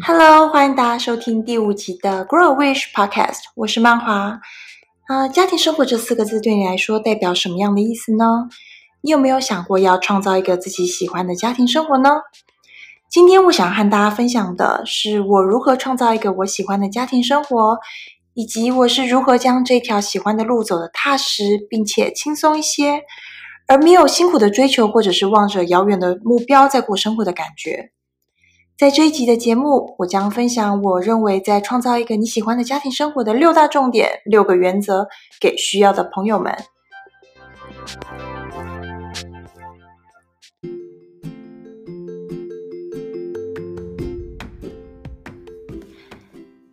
Hello，欢迎大家收听第五集的 Grow Wish Podcast，我是曼华。啊，家庭生活这四个字对你来说代表什么样的意思呢？你有没有想过要创造一个自己喜欢的家庭生活呢？今天我想和大家分享的是我如何创造一个我喜欢的家庭生活，以及我是如何将这条喜欢的路走得踏实，并且轻松一些，而没有辛苦的追求，或者是望着遥远的目标在过生活的感觉。在这一集的节目，我将分享我认为在创造一个你喜欢的家庭生活的六大重点、六个原则，给需要的朋友们。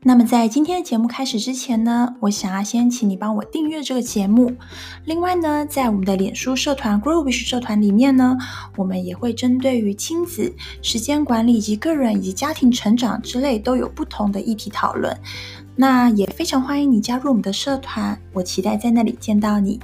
那么在今天的节目开始之前呢，我想要先请你帮我订阅这个节目。另外呢，在我们的脸书社团 Grow Wish 社团里面呢，我们也会针对于亲子、时间管理以及个人以及家庭成长之类都有不同的议题讨论。那也非常欢迎你加入我们的社团，我期待在那里见到你。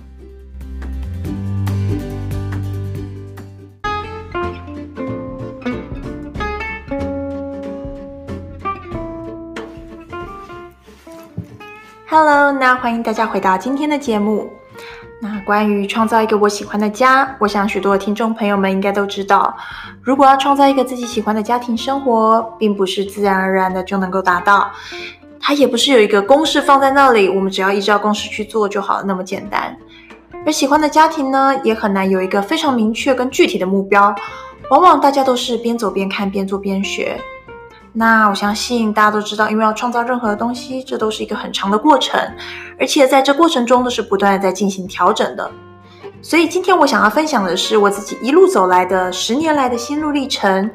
Hello，那欢迎大家回到今天的节目。那关于创造一个我喜欢的家，我想许多听众朋友们应该都知道，如果要创造一个自己喜欢的家庭生活，并不是自然而然的就能够达到，它也不是有一个公式放在那里，我们只要依照公式去做就好了，那么简单。而喜欢的家庭呢，也很难有一个非常明确跟具体的目标，往往大家都是边走边看，边做边学。那我相信大家都知道，因为要创造任何的东西，这都是一个很长的过程，而且在这过程中都是不断的在进行调整的。所以今天我想要分享的是我自己一路走来的十年来的心路历程。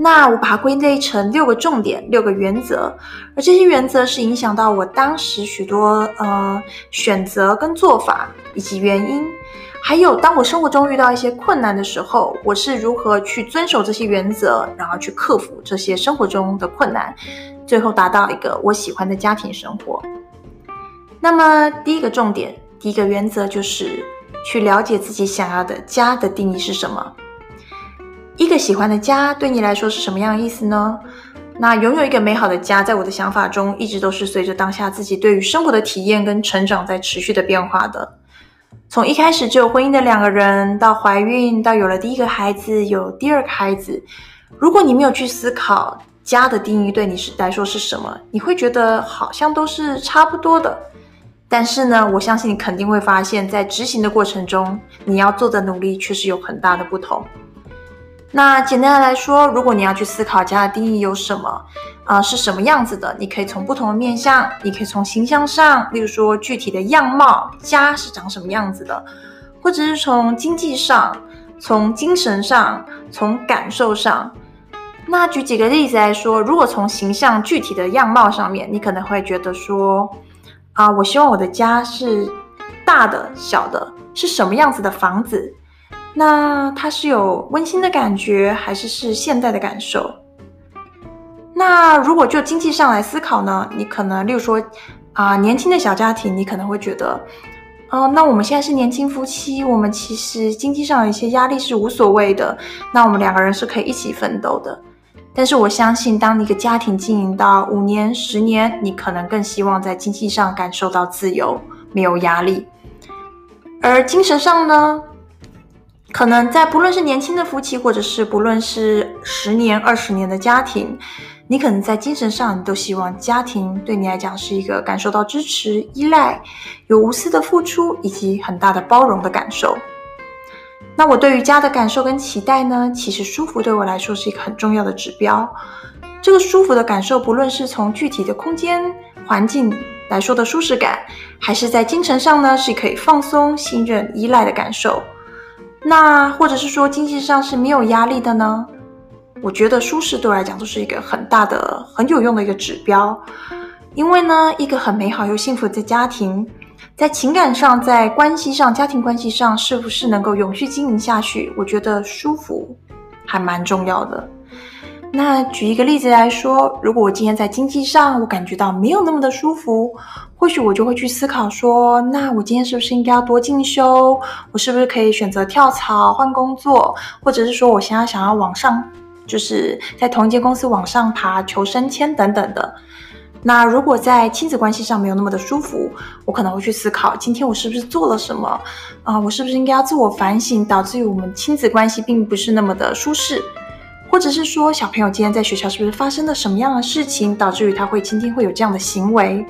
那我把它归类成六个重点、六个原则，而这些原则是影响到我当时许多呃选择跟做法以及原因。还有，当我生活中遇到一些困难的时候，我是如何去遵守这些原则，然后去克服这些生活中的困难，最后达到一个我喜欢的家庭生活。那么，第一个重点，第一个原则就是去了解自己想要的家的定义是什么。一个喜欢的家对你来说是什么样的意思呢？那拥有一个美好的家，在我的想法中，一直都是随着当下自己对于生活的体验跟成长在持续的变化的。从一开始只有婚姻的两个人，到怀孕，到有了第一个孩子，有第二个孩子。如果你没有去思考家的定义对你是来说是什么，你会觉得好像都是差不多的。但是呢，我相信你肯定会发现，在执行的过程中，你要做的努力确实有很大的不同。那简单的来说，如果你要去思考家的定义有什么？啊、是什么样子的？你可以从不同的面向，你可以从形象上，例如说具体的样貌，家是长什么样子的，或者是从经济上，从精神上，从感受上。那举几个例子来说，如果从形象具体的样貌上面，你可能会觉得说，啊、我希望我的家是大的、小的，是什么样子的房子？那它是有温馨的感觉，还是是现代的感受？那如果就经济上来思考呢？你可能，例如说，啊、年轻的小家庭，你可能会觉得，哦、呃，那我们现在是年轻夫妻，我们其实经济上有一些压力是无所谓的，那我们两个人是可以一起奋斗的。但是我相信，当一个家庭经营到五年、十年，你可能更希望在经济上感受到自由，没有压力。而精神上呢？可能在不论是年轻的夫妻，或者是不论是十年、二十年的家庭。你可能在精神上，都希望家庭对你来讲是一个感受到支持、依赖、有无私的付出以及很大的包容的感受。那我对于家的感受跟期待呢？其实舒服对我来说是一个很重要的指标。这个舒服的感受，不论是从具体的空间环境来说的舒适感，还是在精神上呢，是可以放松、信任、依赖的感受。那或者是说经济上是没有压力的呢？我觉得舒适对我来讲都是一个很大的、很有用的一个指标，因为呢，一个很美好又幸福的家庭，在情感上、在关系上、家庭关系上，是不是能够永续经营下去？我觉得舒服还蛮重要的。那举一个例子来说，如果我今天在经济上我感觉到没有那么的舒服，或许我就会去思考说，那我今天是不是应该要多进修？我是不是可以选择跳槽换工作？或者是说，我现在想要往上？就是在同一间公司往上爬、求升迁等等的。那如果在亲子关系上没有那么的舒服，我可能会去思考，今天我是不是做了什么啊、我是不是应该要自我反省，导致于我们亲子关系并不是那么的舒适？或者是说，小朋友今天在学校是不是发生了什么样的事情，导致于他会今天会有这样的行为？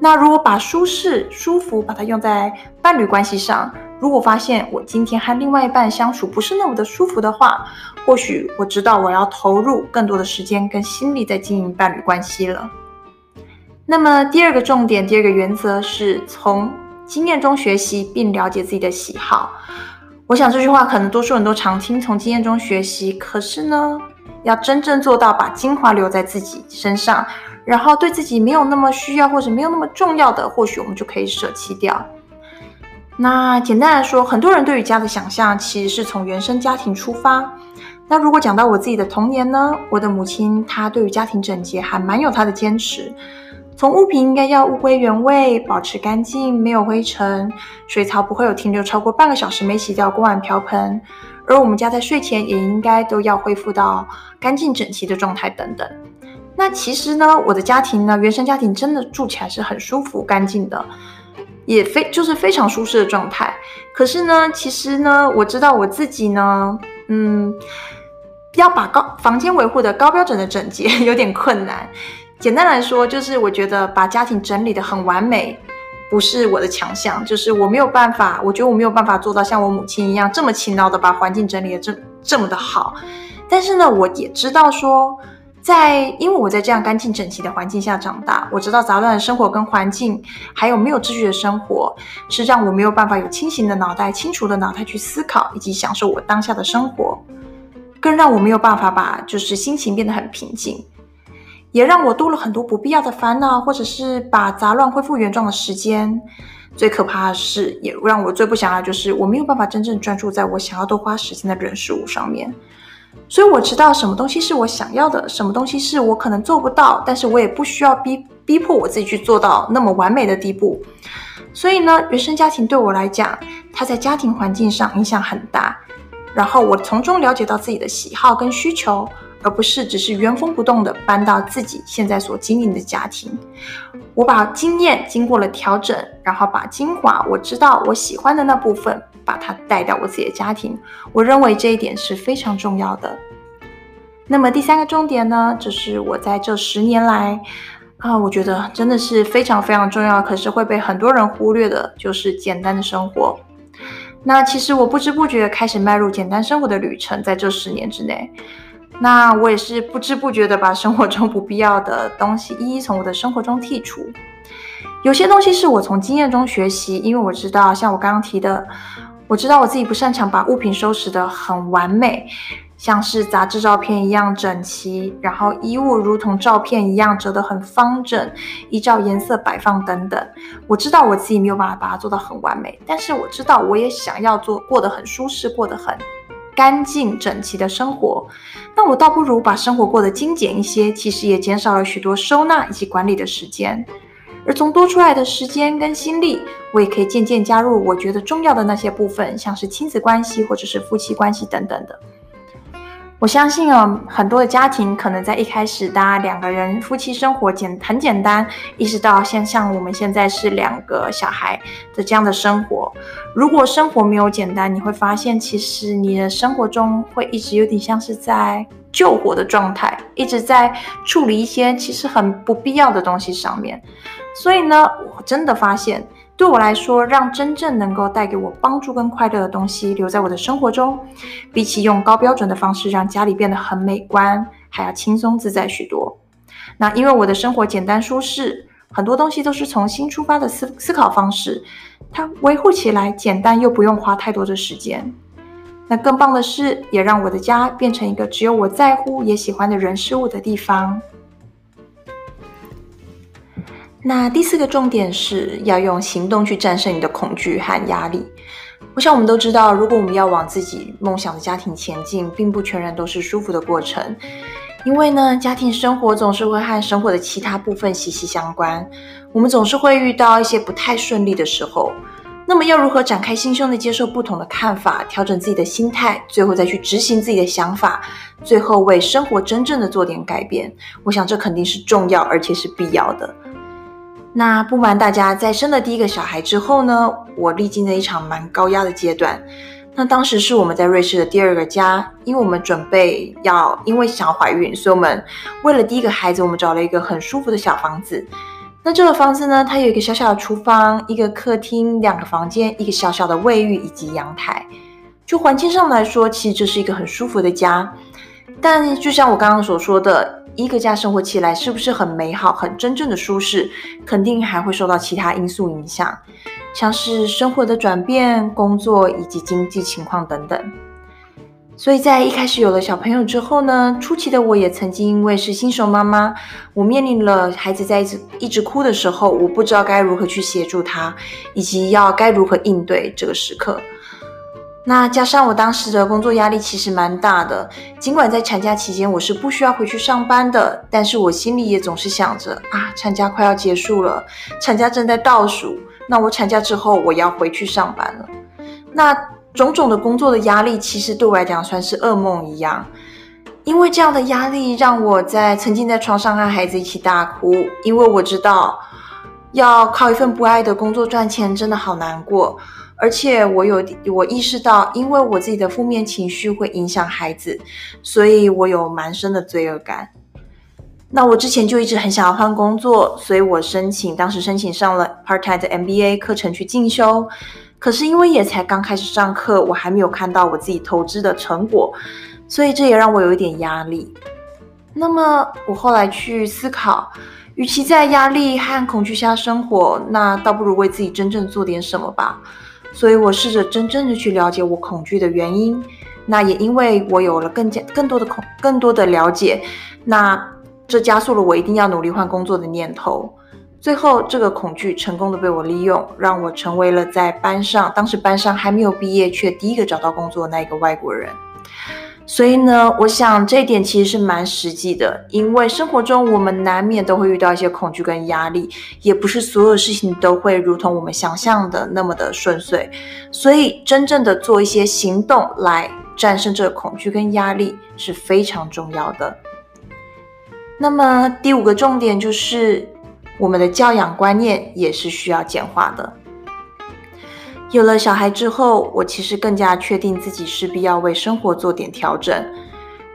那如果把舒适、舒服把它用在伴侣关系上，如果发现我今天和另外一半相处不是那么的舒服的话，或许我知道我要投入更多的时间跟心力在经营伴侣关系了。那么第二个重点，第二个原则是从经验中学习并了解自己的喜好。我想这句话可能多数人都常听，从经验中学习。可是呢，要真正做到把精华留在自己身上，然后对自己没有那么需要或者没有那么重要的，或许我们就可以舍弃掉。那简单来说，很多人对于家的想象其实是从原生家庭出发。那如果讲到我自己的童年呢，我的母亲她对于家庭整洁还蛮有她的坚持。从物品应该要物归原位，保持干净，没有灰尘，水槽不会有停留超过半个小时没洗掉锅碗瓢盆，而我们家在睡前也应该都要恢复到干净整齐的状态等等。那其实呢，我的家庭呢，原生家庭真的住起来是很舒服、干净的，也非就是非常舒适的状态。可是呢，其实呢，我知道我自己呢，嗯，要把高房间维护的高标准的整洁 有点困难。简单来说，就是我觉得把家庭整理得很完美，不是我的强项。就是我没有办法，我觉得我没有办法做到像我母亲一样这么勤劳的把环境整理得这这么的好。但是呢，我也知道说，在因为我在这样干净整齐的环境下长大，我知道杂乱的生活跟环境，还有没有秩序的生活，是让我没有办法有清醒的脑袋、清楚的脑袋去思考以及享受我当下的生活，更让我没有办法把就是心情变得很平静。也让我多了很多不必要的烦恼，或者是把杂乱恢复原状的时间。最可怕的是，也让我最不想要，就是我没有办法真正专注在我想要多花时间的人事物上面。所以我知道什么东西是我想要的，什么东西是我可能做不到，但是我也不需要逼逼迫我自己去做到那么完美的地步。所以呢，原生家庭对我来讲，它在家庭环境上影响很大。然后我从中了解到自己的喜好跟需求。而不是只是原封不动地搬到自己现在所经营的家庭。我把经验经过了调整，然后把精华我知道我喜欢的那部分，把它带到我自己的家庭。我认为这一点是非常重要的。那么第三个重点呢，就是我在这十年来啊，我觉得真的是非常非常重要，可是会被很多人忽略的，就是简单的生活。那其实我不知不觉开始迈入简单生活的旅程，在这十年之内。那我也是不知不觉的把生活中不必要的东西一一从我的生活中剔除。有些东西是我从经验中学习，因为我知道，像我刚刚提的，我知道我自己不擅长把物品收拾得很完美，像是杂志照片一样整齐，然后衣物如同照片一样折得很方整，依照颜色摆放等等。我知道我自己没有办法把它做到很完美，但是我知道我也想要做过得很舒适，过得很。干净整齐的生活，那我倒不如把生活过得精简一些，其实也减少了许多收纳以及管理的时间。而从多出来的时间跟心力，我也可以渐渐加入我觉得重要的那些部分，像是亲子关系或者是夫妻关系等等的。我相信啊，很多的家庭可能在一开始，大家两个人夫妻生活简很简单，一直到现像我们现在是两个小孩的这样的生活。如果生活没有简单，你会发现其实你的生活中会一直有点像是在救火的状态，一直在处理一些其实很不必要的东西上面。所以呢，我真的发现。对我来说，让真正能够带给我帮助跟快乐的东西留在我的生活中，比起用高标准的方式让家里变得很美观，还要轻松自在许多。那因为我的生活简单舒适，很多东西都是从新出发的思思考方式，它维护起来简单又不用花太多的时间。那更棒的是，也让我的家变成一个只有我在乎也喜欢的人事物的地方。那第四个重点是要用行动去战胜你的恐惧和压力。我想我们都知道，如果我们要往自己梦想的家庭前进，并不全然都是舒服的过程。因为呢，家庭生活总是会和生活的其他部分息息相关。我们总是会遇到一些不太顺利的时候。那么要如何展开心胸的接受不同的看法，调整自己的心态，最后再去执行自己的想法，最后为生活真正的做点改变？我想这肯定是重要而且是必要的。那不瞒大家，在生了第一个小孩之后呢，我历经了一场蛮高压的阶段。那当时是我们在瑞士的第二个家，因为我们准备要，因为想要怀孕，所以我们为了第一个孩子，我们找了一个很舒服的小房子。那这个房子呢，它有一个小小的厨房，一个客厅，两个房间，一个小小的卫浴以及阳台。就环境上来说，其实这是一个很舒服的家。但就像我刚刚所说的，一个家生活起来是不是很美好、很真正的舒适，肯定还会受到其他因素影响，像是生活的转变、工作以及经济情况等等。所以在一开始有了小朋友之后呢，初期的我也曾经因为是新手妈妈，我面临了孩子在一直一直哭的时候，我不知道该如何去协助他，以及要该如何应对这个时刻。那加上我当时的工作压力其实蛮大的，尽管在产假期间我是不需要回去上班的，但是我心里也总是想着啊，产假快要结束了，产假正在倒数，那我产假之后我要回去上班了，那。种种的工作的压力，其实对我来讲算是噩梦一样，因为这样的压力让我在曾经在床上和孩子一起大哭，因为我知道要靠一份不爱的工作赚钱真的好难过，而且我有我意识到，因为我自己的负面情绪会影响孩子，所以我有蛮深的罪恶感。那我之前就一直很想要换工作，所以我申请当时申请上了 part-time 的 MBA 课程去进修。可是因为也才刚开始上课，我还没有看到我自己投资的成果，所以这也让我有一点压力。那么我后来去思考，与其在压力和恐惧下生活，那倒不如为自己真正做点什么吧。所以我试着真正的去了解我恐惧的原因。那也因为我有了更加更多的恐更多的了解，那这加速了我一定要努力换工作的念头。最后，这个恐惧成功的被我利用，让我成为了在班上，当时班上还没有毕业却第一个找到工作的那一个外国人。所以呢，我想这一点其实是蛮实际的，因为生活中我们难免都会遇到一些恐惧跟压力，也不是所有事情都会如同我们想象的那么的顺遂。所以，真正的做一些行动来战胜这个恐惧跟压力是非常重要的。那么第五个重点就是。我们的教养观念也是需要简化的。有了小孩之后，我其实更加确定自己势必要为生活做点调整。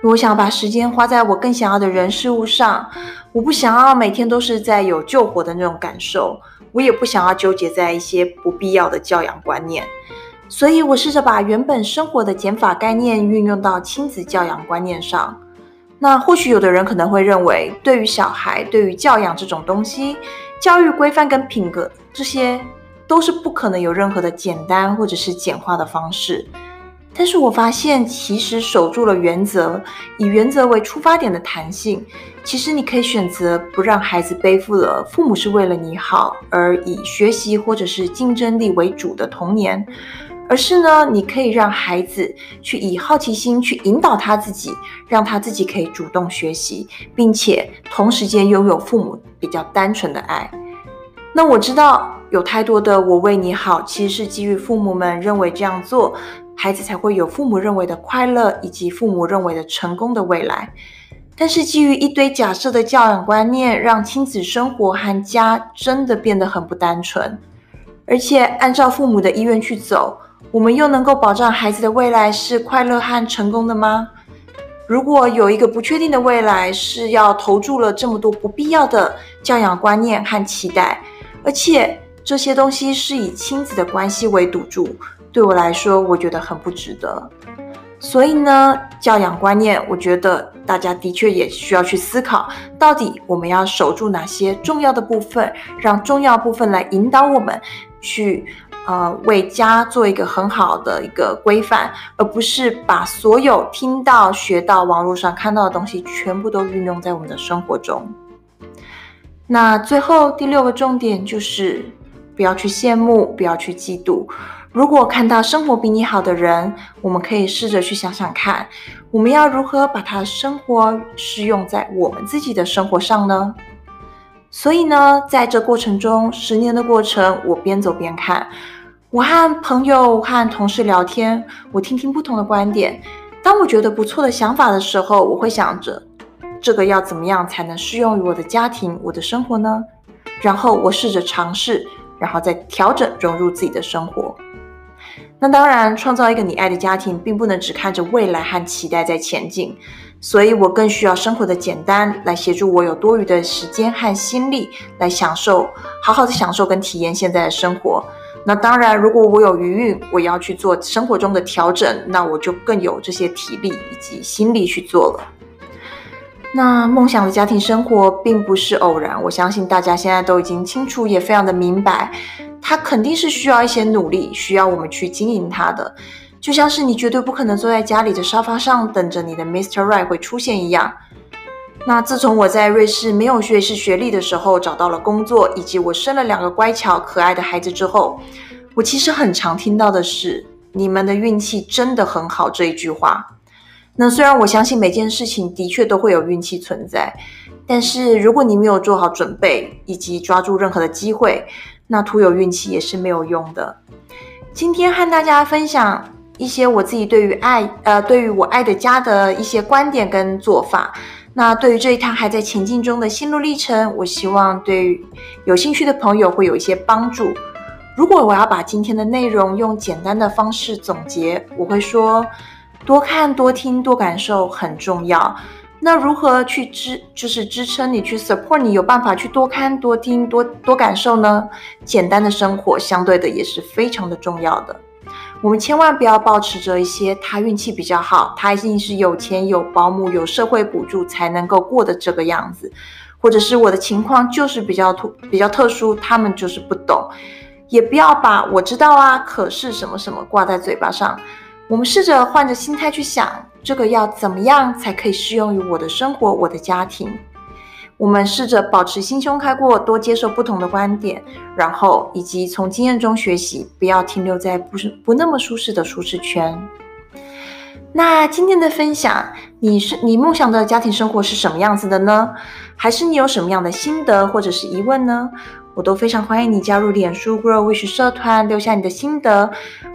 我想把时间花在我更想要的人事物上。我不想要每天都是在有救火的那种感受，我也不想要纠结在一些不必要的教养观念。所以，我试着把原本生活的减法概念运用到亲子教养观念上。那或许有的人可能会认为，对于小孩，对于教养这种东西，教育规范跟品格这些都是不可能有任何的简单或者是简化的方式。但是我发现，其实守住了原则，以原则为出发点的弹性，其实你可以选择不让孩子背负了父母是为了你好，而以学习或者是竞争力为主的童年。而是呢，你可以让孩子去以好奇心去引导他自己，让他自己可以主动学习，并且同时间拥有父母比较单纯的爱。那我知道有太多的“我为你好”，其实是基于父母们认为这样做，孩子才会有父母认为的快乐以及父母认为的成功的未来。但是基于一堆假设的教养观念，让亲子生活和家真的变得很不单纯，而且按照父母的意愿去走。我们又能够保障孩子的未来是快乐和成功的吗？如果有一个不确定的未来，是要投注了这么多不必要的教养观念和期待，而且这些东西是以亲子的关系为赌注，对我来说，我觉得很不值得。所以呢，教养观念，我觉得大家的确也需要去思考，到底我们要守住哪些重要的部分，让重要部分来引导我们去。呃，为家做一个很好的一个规范，而不是把所有听到、学到、网络上看到的东西全部都运用在我们的生活中。那最后第六个重点就是，不要去羡慕，不要去嫉妒。如果看到生活比你好的人，我们可以试着去想想看，我们要如何把他的生活适用在我们自己的生活上呢？所以呢，在这过程中，十年的过程，我边走边看。我和朋友和同事聊天，我听听不同的观点。当我觉得不错的想法的时候，我会想着这个要怎么样才能适用于我的家庭、我的生活呢？然后我试着尝试，然后再调整融入自己的生活。那当然，创造一个你爱的家庭，并不能只看着未来和期待在前进，所以我更需要生活的简单，来协助我有多余的时间和心力来享受，好好的享受跟体验现在的生活。那当然，如果我有余裕，我要去做生活中的调整，那我就更有这些体力以及心力去做了。那梦想的家庭生活并不是偶然，我相信大家现在都已经清楚，也非常的明白。它肯定是需要一些努力，需要我们去经营它的，就像是你绝对不可能坐在家里的沙发上等着你的 Mr. Right 会出现一样。那自从我在瑞士没有瑞士学历的时候找到了工作，以及我生了两个乖巧可爱的孩子之后，我其实很常听到的是“你们的运气真的很好”这一句话。那虽然我相信每件事情的确都会有运气存在，但是如果你没有做好准备，以及抓住任何的机会，那徒有运气也是没有用的。今天和大家分享一些我自己对于爱，呃，对于我爱的家的一些观点跟做法。那对于这一趟还在前进中的心路历程，我希望对有兴趣的朋友会有一些帮助。如果我要把今天的内容用简单的方式总结，我会说：多看、多听、多感受很重要。那如何去支，就是支撑你去 support 你有办法去多看多听多多感受呢？简单的生活相对的也是非常的重要的。我们千万不要抱持着一些他运气比较好，他一定是有钱有保姆有社会补助才能够过的这个样子，或者是我的情况就是比较特比较特殊，他们就是不懂。也不要把我知道啊，可是什么什么挂在嘴巴上。我们试着换着心态去想。这个要怎么样才可以适用于我的生活、我的家庭？我们试着保持心胸开阔，多接受不同的观点，然后以及从经验中学习，不要停留在不是不那么舒适的舒适圈。那今天的分享，你是你梦想的家庭生活是什么样子的呢？还是你有什么样的心得或者是疑问呢？我都非常欢迎你加入脸书 Grow Wish 社团，留下你的心得。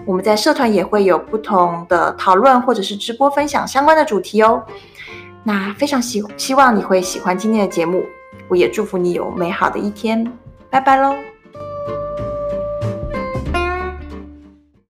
我们在社团也会有不同的讨论，或者是直播分享相关的主题哦。那非常希希望你会喜欢今天的节目，我也祝福你有美好的一天。拜拜喽。